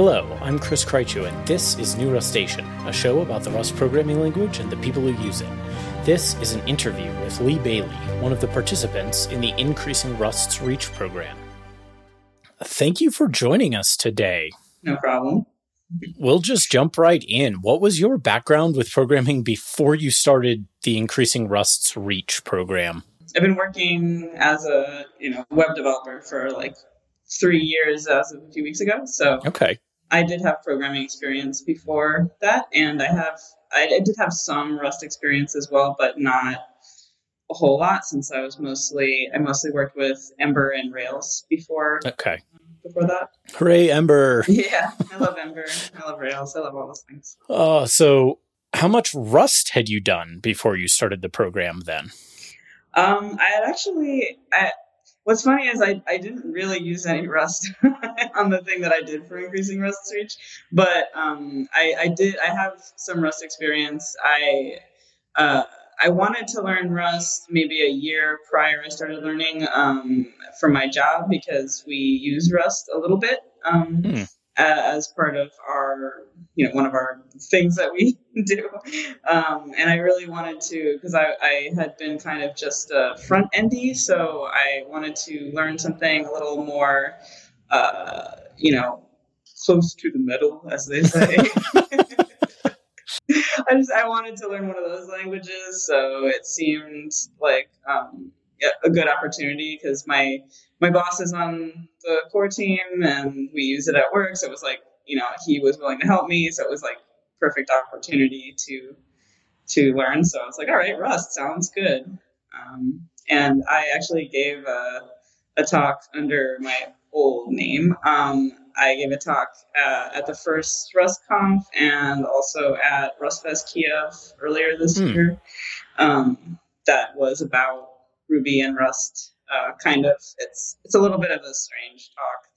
Hello, I'm Chris Krycho, and this is New Rustacean, a show about the Rust programming language and the people who use it. This is an interview with Liz Baillie, one of the participants in the Increasing Rust's REACH program. Thank you for joining us today. No problem. We'll just jump right in. What was your background with programming before you started the Increasing Rust's REACH program? I've been working as a you know web developer for like three years as of a few weeks ago. So okay, I did have programming experience before that, and I have I, I did have some Rust experience as well, but not a whole lot since I was mostly I mostly worked with Ember and Rails before. Okay. Before that. Hooray, Ember! Yeah, I love Ember. I love Rails. I love all those things. Uh, so how much Rust had you done before you started the program then? Um, I had actually, I, what's funny is I, I didn't really use any Rust on the thing that I did for increasing Rust reach, but um, I, I did, I have some Rust experience. I, uh, I wanted to learn Rust maybe a year prior I started learning um, for my job because we use Rust a little bit. Um, hmm as part of our, you know, one of our things that we do. Um, and I really wanted to, because I, I had been kind of just a front endy, so I wanted to learn something a little more, uh, you know, close to the metal, as they say. I just I wanted to learn one of those languages, so it seemed like um, a good opportunity because my my boss is on the core team and we use it at work. So it was like, you know, he was willing to help me. So it was like perfect opportunity to to learn. So I was like, all right, Rust sounds good. Um, and I actually gave a, a talk under my old name. Um, I gave a talk uh, at the first RustConf and also at RustFest Kiev earlier this hmm. year. Um, that was about Ruby and Rust uh, kind of it's it's a little bit of a strange talk.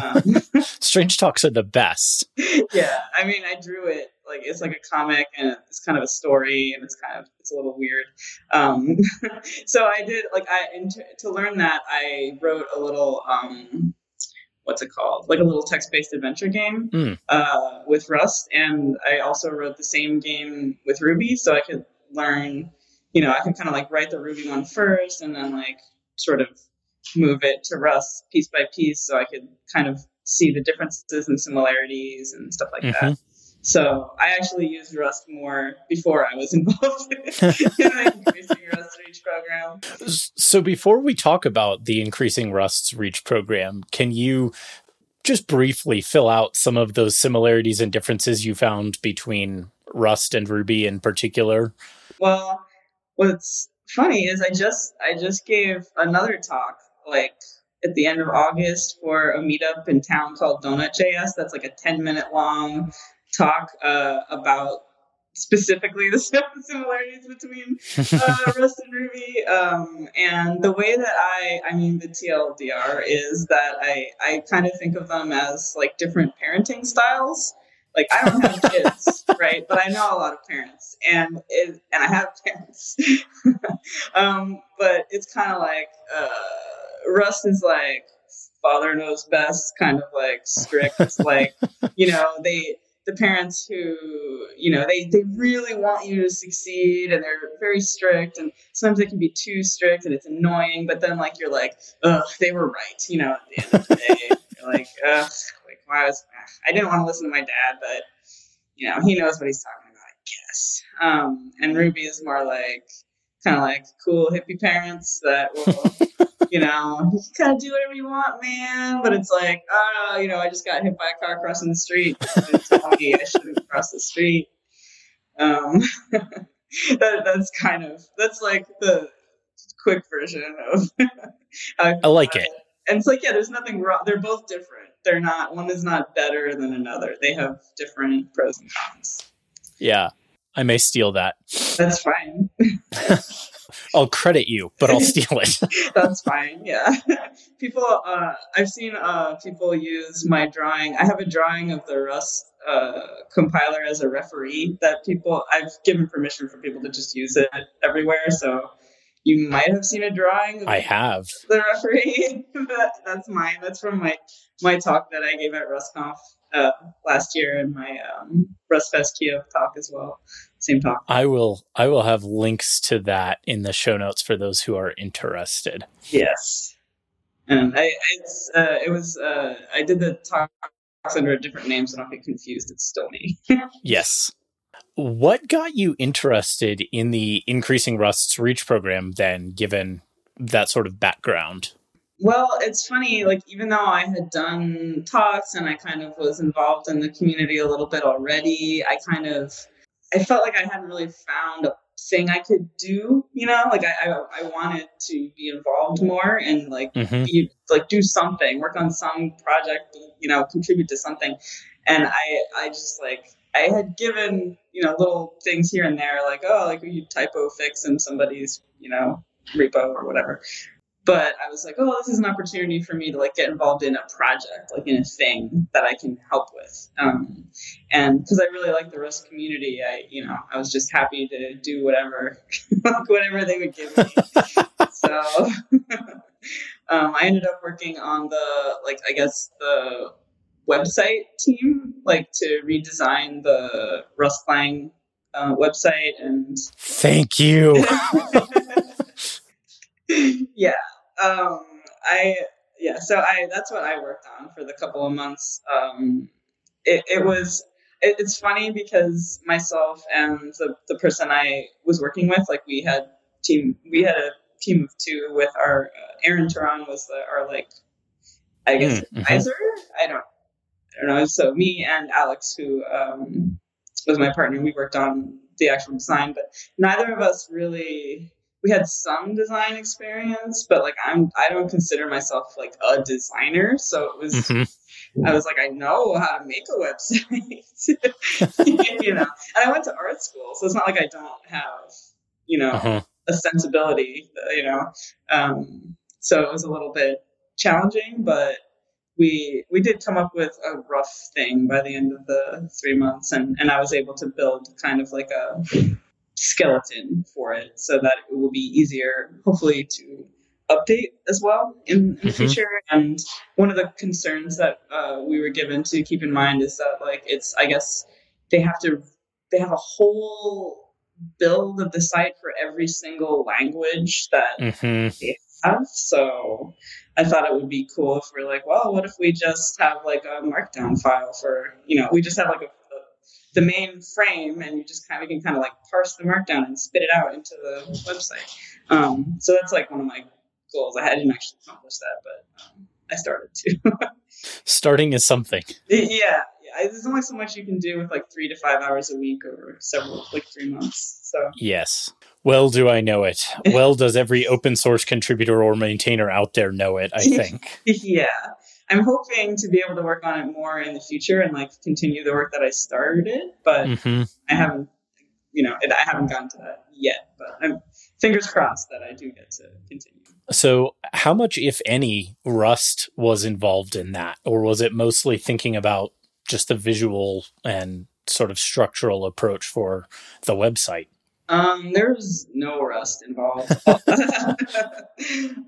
Um, strange talks are the best. yeah, I mean, I drew it like it's like a comic and it's kind of a story and it's kind of it's a little weird. Um, so I did like I and to, to, learn that I wrote a little um, what's it called like a little text-based adventure game mm. uh, with Rust and I also wrote the same game with Ruby so I could learn you know I could kind of like write the Ruby one first and then like sort of move it to Rust piece by piece so I could kind of see the differences and similarities and stuff like mm-hmm. that. So I actually used Rust more before I was involved in the Increasing Rust Reach program. So before we talk about the Increasing Rust's Reach program, can you just briefly fill out some of those similarities and differences you found between Rust and Ruby in particular? Well, what's funny is I just I just gave another talk like at the end of August for a meetup in town called Donut JS. That's like a 10 minute long talk uh, about specifically the similarities between uh, Rust and Ruby. Um, and the way that I, I mean, the TLDR is that I, I kind of think of them as like different parenting styles like I don't have kids, right? But I know a lot of parents, and it, and I have parents. um, but it's kind of like uh, Rust is like father knows best, kind of like strict. like you know they the parents who you know they they really want you to succeed and they're very strict and sometimes they can be too strict and it's annoying but then like you're like ugh they were right you know at the end of the day like ugh I was, I didn't want to listen to my dad, but you know, he knows what he's talking about, I guess. Um, and Ruby is more like kind of like cool hippie parents that will, you know, you kind of do whatever you want, man. But it's like, oh, you know, I just got hit by a car crossing the street. me I shouldn't cross the street. Um, that, that's kind of that's like the quick version of. I, I like it. And it's like, yeah, there's nothing wrong. They're both different they're not one is not better than another. They have different pros and cons. Yeah. I may steal that. That's fine. I'll credit you, but I'll steal it. That's fine. Yeah. People, uh, I've seen uh, people use my drawing. I have a drawing of the Rust uh, compiler as a referee that people, I've given permission for people to just use it everywhere. So you might have seen a drawing. I have. The referee. that's mine. That's from my my talk that I gave at RustConf uh, last year and my um, Rustfest Kiev talk as well. Same talk. I will I will have links to that in the show notes for those who are interested. Yes, and I it's, uh, it was uh, I did the talks under a different name, so don't get confused. It's still me. yes. What got you interested in the Increasing Rust's Reach program then, given that sort of background? Well, it's funny, like, even though I had done talks and I kind of was involved in the community a little bit already, I kind of, I felt like I hadn't really found a thing I could do, you know, like I, I, I wanted to be involved more and like, mm-hmm. be, like do something, work on some project, you know, contribute to something. And I, I just like, I had given, you know, little things here and there, like, oh, like you typo fix in somebody's, you know, repo or whatever but I was like, oh, this is an opportunity for me to like get involved in a project, like in a thing that I can help with. Um, and because I really like the Rust community, I, you know, I was just happy to do whatever, whatever they would give me. so um, I ended up working on the, like, I guess the website team, like to redesign the Rust Lang uh, website and. Thank you. yeah. Um, I yeah. So I that's what I worked on for the couple of months. Um, it, it was it, it's funny because myself and the the person I was working with, like we had team we had a team of two with our uh, Aaron Turon was the, our like I guess mm, mm-hmm. advisor. I don't I don't know. So me and Alex, who um, was my partner, we worked on the actual design, but neither of us really we had some design experience, but like I'm I don't consider myself like a designer. So it was mm-hmm. I was like, I know how to make a website. you know. And I went to art school, so it's not like I don't have, you know, uh-huh. a sensibility, you know. Um, so it was a little bit challenging, but we we did come up with a rough thing by the end of the three months and, and I was able to build kind of like a skeleton for it so that it will be easier, hopefully, to update as well in, in the mm-hmm. future. And one of the concerns that uh, we were given to keep in mind is that, like, it's, I guess, they have to, they have a whole build of the site for every single language that mm-hmm. they have. So I thought it would be cool if we're like, well, what if we just have like a markdown file for, you know, we just have like a the main frame and you just kind of can kind of like parse the markdown and spit it out into the website. Um, so that's like one of my goals. I didn't actually accomplish that, but um, I started to. Starting is something. Yeah, yeah. There's only so much you can do with like three to five hours a week over several, like three months. So yes. Well, do I know it? Well, does every open source contributor or maintainer out there know it? I think. yeah, I'm hoping to be able to work on it more in the future and like continue the work that I started, but mm-hmm. I haven't, you know, I haven't gotten to that yet. But I'm fingers crossed that I do get to continue. So, how much, if any, Rust was involved in that, or was it mostly thinking about just the visual and sort of structural approach for the website? Um, there's no rust involved.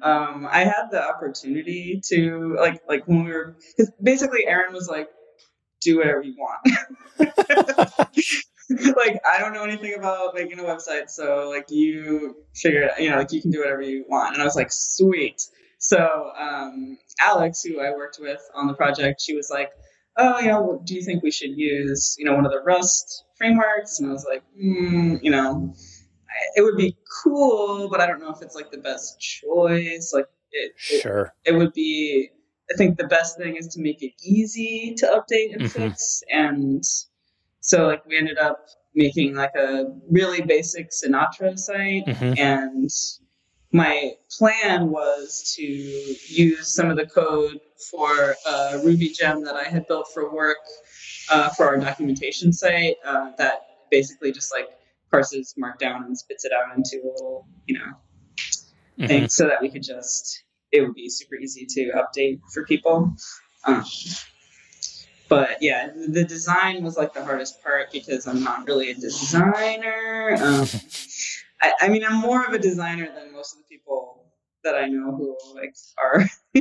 um, I had the opportunity to like like when we were basically Aaron was like, do whatever you want. like I don't know anything about making a website, so like you figure it, you know, like you can do whatever you want. And I was like, sweet. So um, Alex, who I worked with on the project, she was like, oh, you know, do you think we should use, you know, one of the Rust frameworks? And I was like, mm, you know, it would be cool, but I don't know if it's like the best choice. Like, it, sure, it, it would be. I think the best thing is to make it easy to update and mm-hmm. fix, and so like we ended up making like a really basic Sinatra site, mm-hmm. and my plan was to use some of the code for a Ruby gem that I had built for work uh, for our documentation site uh, that basically just like parses Markdown and spits it out into a little, you know, mm-hmm. thing so that we could just, it would be super easy to update for people. Um, but yeah, the design was like the hardest part because I'm not really a designer. Um, I, I mean, I'm more of a designer than most of the people that I know who like are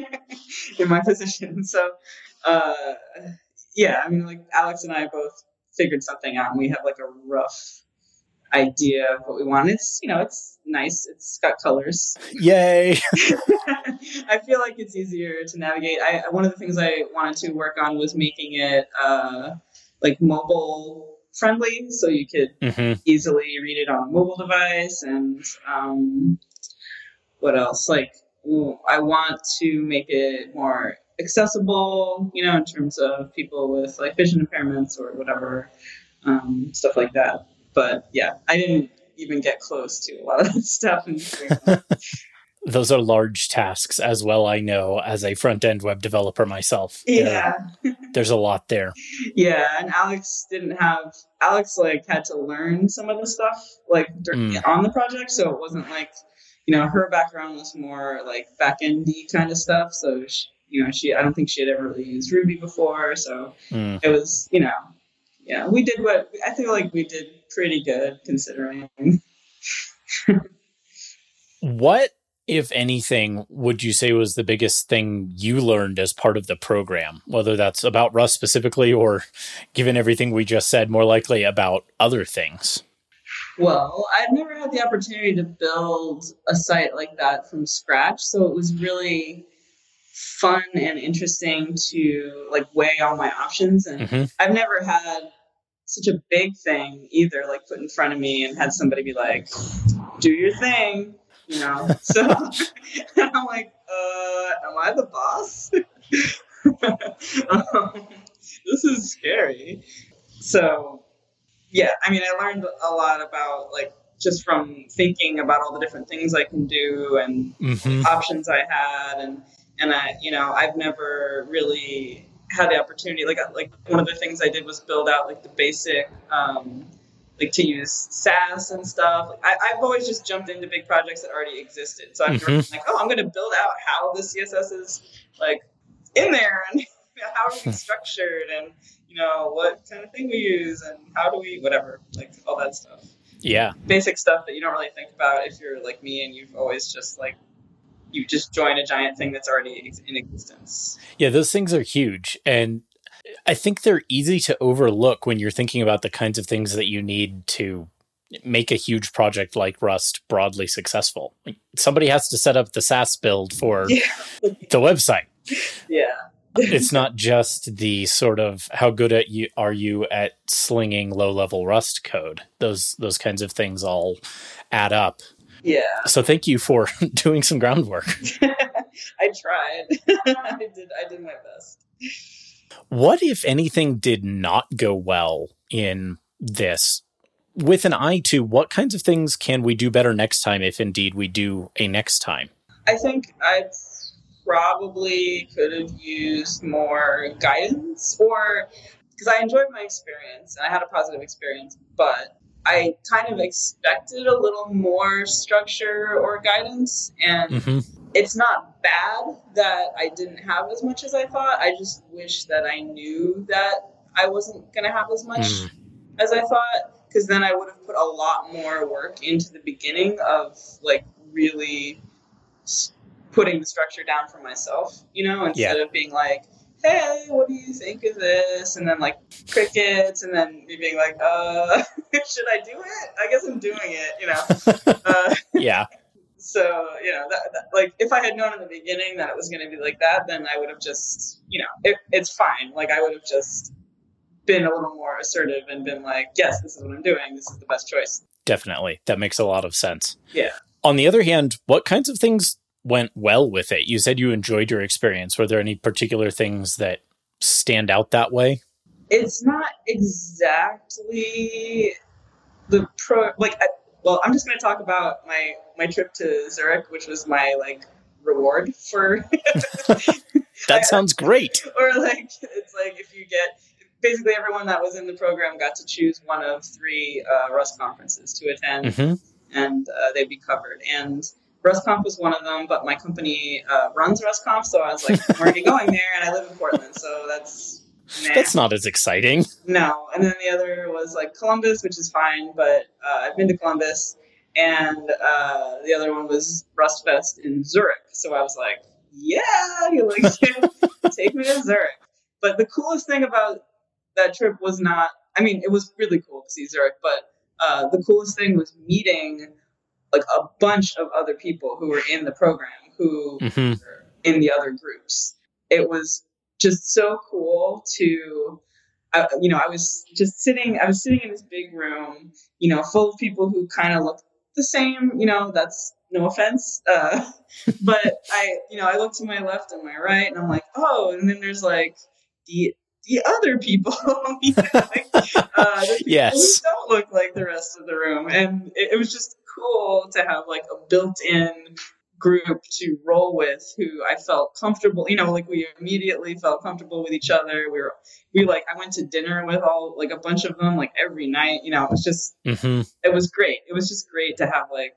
in my position. So, uh, yeah, I mean, like Alex and I both figured something out, and we have like a rough idea of what we want. It's you know, it's nice. It's got colors. Yay! I feel like it's easier to navigate. I one of the things I wanted to work on was making it uh, like mobile friendly, so you could hmm easily read it on a mobile device. And um, what else? Like, ooh, I want to make it more accessible. You know, in terms of people with like vision impairments or whatever um, stuff like that. But yeah, I didn't even get close to a lot of that stuff. Those are large tasks as well, I know, as a front end web developer myself. There- yeah. there's a lot there. Yeah, and Alex didn't have Alex like had to learn some of the stuff like dur- Mm. on the project, so it wasn't like you know her background was more like back endy kind of stuff. So she, you know she I don't think she had ever really used Ruby before, so Mm. it was you know yeah we did what I feel like we did pretty good considering. What, if anything, would you say was the biggest thing you learned as part of the program? Whether that's about Rust specifically or given everything we just said, more likely about other things. Well, I've never had the opportunity to build a site like that from scratch, so it was really fun and interesting to like weigh all my options and hmm I've never had such a big thing either like put in front of me and had somebody be like do your thing, you know. So I'm like, uh, am I the boss? um, this is scary. So yeah, I mean, I learned a lot about like just from thinking about all the different things I can do and hmm options I had, and and I, you know, I've never really had the opportunity. Like, like one of the things I did was build out like the basic, um, like to use Sass and stuff. I, I've always just jumped into big projects that already existed, so I'm been like, oh, I'm going to build out how the CSS is like in there and how are we structured and you know what kind of thing we use and how do we whatever like all that stuff Yeah. basic stuff that you don't really think about if you're like me and you've always just like you just join a giant thing that's already in existence. Yeah, those things are huge. And I think they're easy to overlook when you're thinking about the kinds of things that you need to make a huge project like Rust broadly successful. Somebody has to set up the Sass build for Yeah. the website. Yeah. It's not just the sort of how good at you are you at slinging low level Rust code. Those those kinds of things all add up. Yeah. So thank you for doing some groundwork. I tried. I did I did my best. What, if anything, did not go well in this? With an eye to what kinds of things can we do better next time, if indeed we do a next time? I think I probably could have used more guidance or because I enjoyed my experience and I had a positive experience, but I kind of expected a little more structure or guidance and hmm it's not bad that I didn't have as much as I thought. I just wish that I knew that I wasn't going to have as much Mm. as I thought, because then I would have put a lot more work into the beginning of like really putting the structure down for myself, you know, instead of being like, hey, what do you think of this? And then like crickets, and then me being like, uh, should I do it? I guess I'm doing it, you know. Uh, Yeah. so you know that, that- like if i had known in the beginning that it was going to be like that then i would have just you know it, it's fine like i would have just been a little more assertive and been like yes this is what i'm doing this is the best choice Definitely. That makes a lot of sense. Yeah. On the other hand, what kinds of things went well with it? You said you enjoyed your experience. Were there any particular things that stand out that way? it's not exactly the pro like I, well i'm just going to talk about my my trip to zurich which was my like reward for That sounds great. or like it's like if you get basically everyone that was in the program got to choose one of three uh, Rust conferences to attend, hmm and uh, they'd be covered. And RustConf was one of them, but my company uh, runs RustConf, so I was like, I'm already going there, and I live in Portland, so that's nah. That's not as exciting. no. And then the other was like Columbus, which is fine, but uh, I've been to Columbus, and uh, the other one was Rustfest in Zurich, so I was like, yeah, you like take me to Zurich. but the coolest thing about that trip was not. I mean, it was really cool to see Zurich, but uh, the coolest thing was meeting like a bunch of other people who were in the program who Mhm. were in the other groups. It was just so cool to, I, you know, I was just sitting, I was sitting in this big room, you know, full of people who kind of looked the same, you know, that's no offense. Uh, but I, you know, I look to my left and my right and I'm like, oh, and then there's like the, the other people, you know, like, uh, the people Yes. who don't look like the rest of the room. And it, it was just cool to have like a built-in group to roll with who I felt comfortable, you know, like we immediately felt comfortable with each other. We were, we like, I went to dinner with all, like a bunch of them, like every night, you know, it was just, hmm it was great. It was just great to have like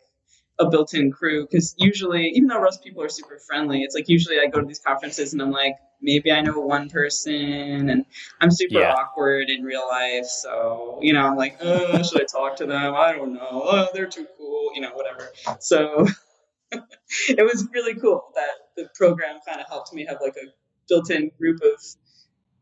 a built-in crew because usually, even though Rust people are super friendly, it's like usually I go to these conferences and I'm like, maybe I know one person and I'm super Yeah. awkward in real life. So, you know, I'm like, oh, should I talk to them? I don't know. Oh, they're too cool, you know, whatever. So it was really cool that the program kind of helped me have like a built-in group of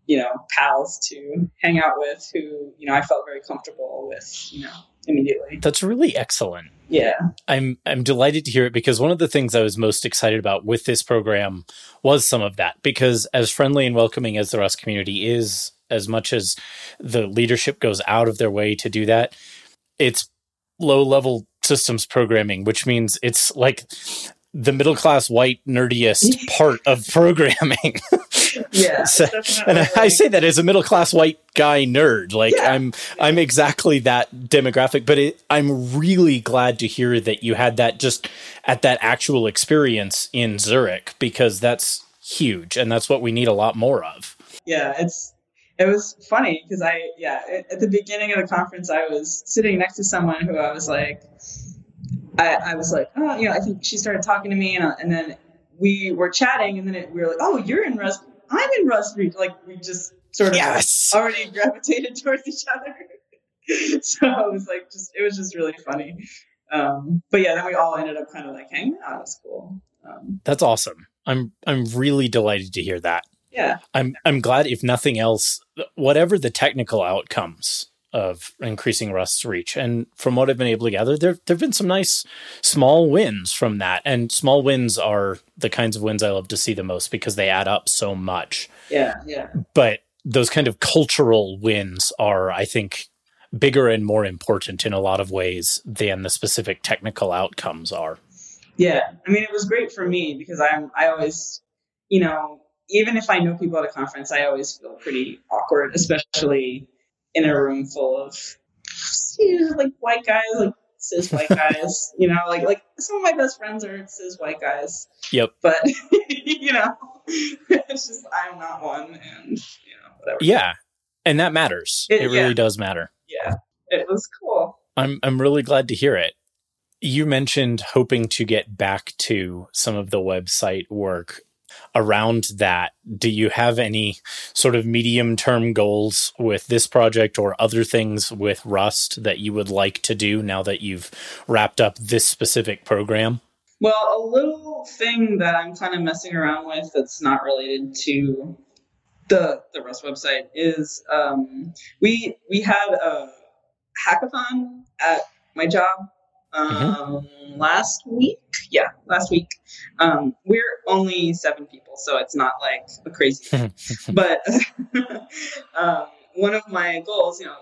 you know pals to hang out with who you know I felt very comfortable with you know immediately That's really excellent. yeah I'm I'm delighted to hear it because one of the things I was most excited about with this program was some of that because as friendly and welcoming as the Rust community is, as much as the leadership goes out of their way to do that, it's low level systems programming, which means it's like the middle class white nerdiest part of programming. yeah So- and I, I say that as a middle class white guy nerd. Like Yeah. I'm, I'm exactly that demographic. But it, I'm really glad to hear that you had that just at that actual experience in Zurich because that's huge, and that's what we need a lot more of. yeah it's it was funny because i yeah at, at the beginning of the conference i was sitting next to someone who i was like i, I was like oh you know i think she started talking to me and, and then we were chatting and then it, we were like oh you're in rust i'm in rust Re-" like we just sort of Yes. already gravitated towards each other so it was like just it was just really funny um but yeah then we all ended up kind of like hanging out it school. um That's awesome. I'm I'm really delighted to hear that. yeah I'm I'm glad if nothing else, whatever the technical outcomes of increasing Rust's reach, and from what I've been able to gather, there there've been some nice small wins from that. And small wins are the kinds of wins I love to see the most because they add up so much. yeah yeah But those kind of cultural wins are, I think, bigger and more important in a lot of ways than the specific technical outcomes are. Yeah, I mean, it was great for me because I'm I always, you know, even if I know people at a conference, I always feel pretty awkward, especially in a room full of you know, like white guys, like cis white guys. You know, like like some of my best friends are cis white guys. Yep. But you know, it's just I'm not one, and you know, whatever. Yeah. And that matters. It- It, really yeah. does matter. Yeah, it was cool. I'm I'm really glad to hear it. You mentioned hoping to get back to some of the website work around that. Do you have any sort of medium term goals with this project or other things with Rust that you would like to do now that you've wrapped up this specific program? Well, a little thing that I'm kind of messing around with that's not related to the the Rust website is um, we we had a hackathon at my job um, last week. Yeah, last week. Um, we're only seven people, so it's not like a crazy thing. but um, one of my goals, you know,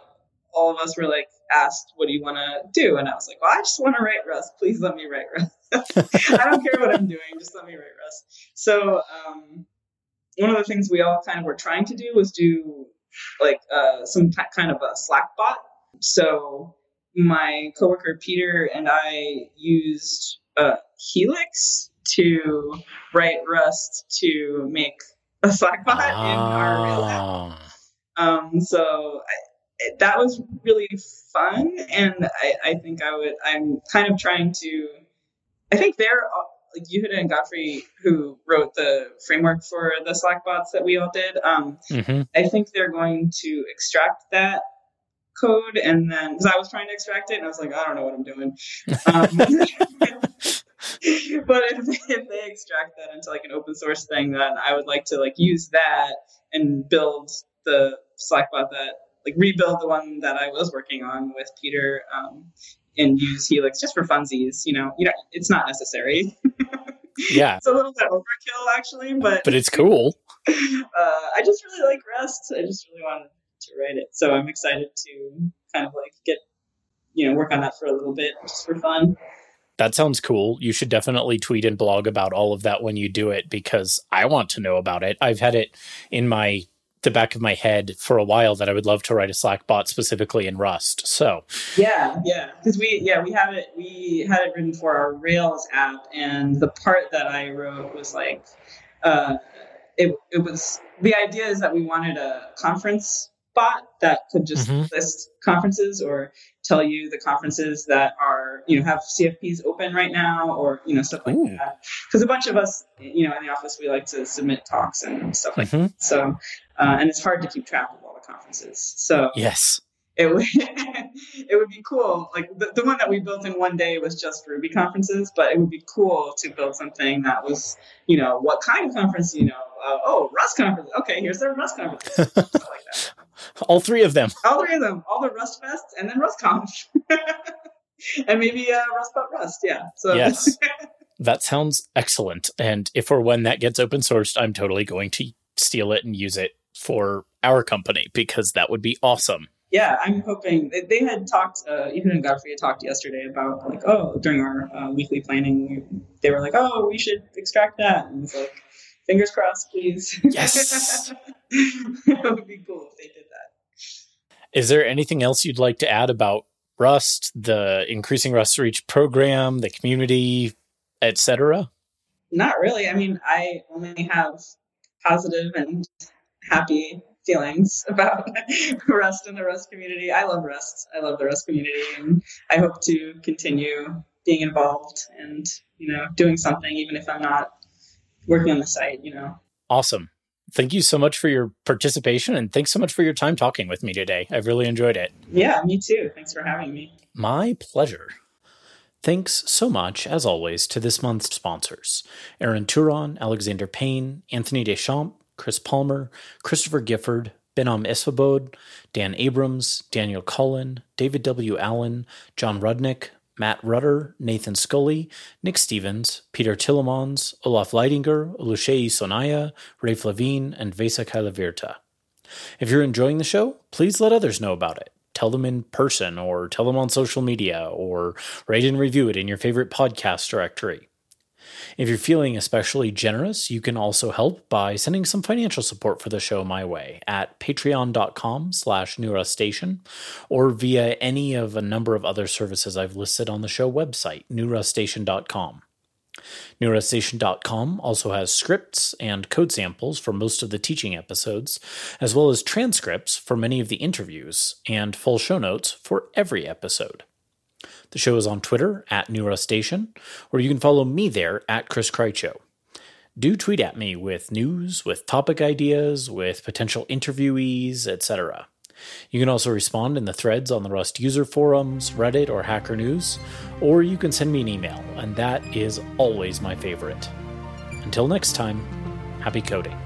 all of us were like asked, "What do you want to do?" And I was like, "Well, I just want to write Rust. Please let me write Rust. I don't care what I'm doing. Just let me write Rust." So um, one of the things we all kind of were trying to do was do like uh, some t- kind of a Slack bot. So my coworker Peter and I used uh, Helix to write Rust to make a Slack bot in our real app. Ah. Um, so I, that was really fun, and I, I think I would. I'm kind of trying to. I think they're like Yehuda and Godfrey, who wrote the framework for the Slack bots that we all did. Um, Mhm. I think they're going to extract that code, and then because I was trying to extract it, and I was like, I don't know what I'm doing. Um, but if, if they extract that into like an open source thing, then I would like to like use that and build the Slack bot that like rebuild the one that I was working on with Peter um, and use Helix just for funsies. You know, you know, it's not necessary. yeah, it's a little bit overkill actually, but but it's cool. uh, I just really like Rust. I just really wanted to write it, so I'm excited to kind of like get you know work on that for a little bit just for fun. That sounds cool. You should definitely tweet and blog about all of that when you do it because I want to know about it. I've had it in my the back of my head for a while that I would love to write a Slack bot specifically in Rust. So yeah, yeah, because we yeah we have it we had it written for our Rails app, and the part that I wrote was like uh, it it was the idea is that we wanted a conference bot that could just mm-hmm. list conferences or tell you the conferences that are you know have CFPs open right now or you know stuff like Ooh. that. Because a bunch of us you know in the office we like to submit talks and stuff like mm-hmm. that. So uh, and it's hard to keep track of all the conferences. So yes. It would, it would be cool. Like the, the one that we built in one day was just Ruby conferences, but it would be cool to build something that was, you know, what kind of conference, you know, uh, oh, Rust conference. Okay, here's the Rust conference. All three of them. All three of them. All the Rust Fest and then RustConf. and maybe uh, Rust Belt Rust. Yeah. So yes. that sounds excellent. And if or when that gets open sourced, I'm totally going to steal it and use it for our company because that would be awesome. Yeah, I'm hoping they had talked. Uh, Ethan and Godfrey had talked yesterday about like, oh, during our uh, weekly planning, they were like, oh, we should extract that, and it's like, fingers crossed, please. Yes, it would be cool if they did that. Is there anything else you'd like to add about Rust, the increasing Rust reach program, the community, etc.? Not really. I mean, I only have positive and happy feelings about Rust and the Rust community. I love Rust. I love the Rust community, and I hope to continue being involved and you know doing something, even if I'm not working on the site. You know. Awesome. Thank you so much for your participation and thanks so much for your time talking with me today. I've really enjoyed it. Yeah, me too. Thanks for having me. My pleasure. Thanks so much, as always, to this month's sponsors Aaron Turon, Alexander Payne, Anthony Deschamps, Chris Palmer, Christopher Gifford, Behnam Esfahbod, Dan Abrams, Daniel Cullen, David W. Allen, John Rudnick, Matt Rudder, Nathan Scully, Nick Stevens, Peter Tillemans, Olaf Leidinger, Oluseyi Sonaya, Raph Levien, and Vesa Kaihlavirta. If you're enjoying the show, please let others know about it. Tell them in person, or tell them on social media, or rate and review it in your favorite podcast directory. If you're feeling especially generous, you can also help by sending some financial support for the show my way at patreon.com slash newrustacean or via any of a number of other services I've listed on the show website, newrustacean.com. NewRustacean.com also has scripts and code samples for most of the teaching episodes, as well as transcripts for many of the interviews and full show notes for every episode. The show is on Twitter at NewRustacean, or you can follow me there at Chris Krycho. Do tweet at me with news, with topic ideas, with potential interviewees, etc. You can also respond in the threads on the Rust user forums, Reddit, or Hacker News, or you can send me an email, and that is always my favorite. Until next time, happy coding.